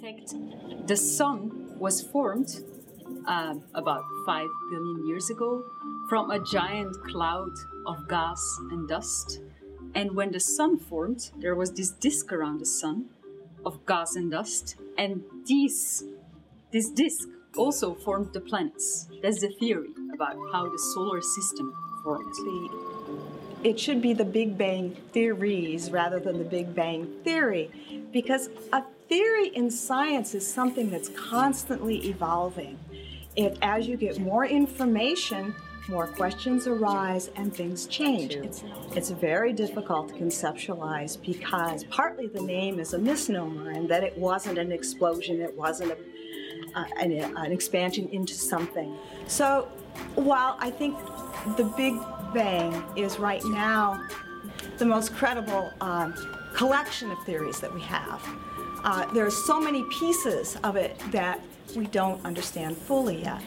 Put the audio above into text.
fact, the sun was formed um, about 5 billion years ago from a giant cloud of gas and dust. And when the sun formed, there was this disk around the sun of gas and dust, and these, this disk also formed the planets. That's the theory about how the solar system formed. It should be the Big Bang theories rather than the Big Bang theory, because a theory in science is something that's constantly evolving. It, as you get more information, more questions arise and things change. It's, it's very difficult to conceptualize because partly the name is a misnomer and that it wasn't an explosion, it wasn't a, uh, an, an expansion into something. So while I think the Big Bang is right now the most credible um, collection of theories that we have, uh, there are so many pieces of it that we don't understand fully yet.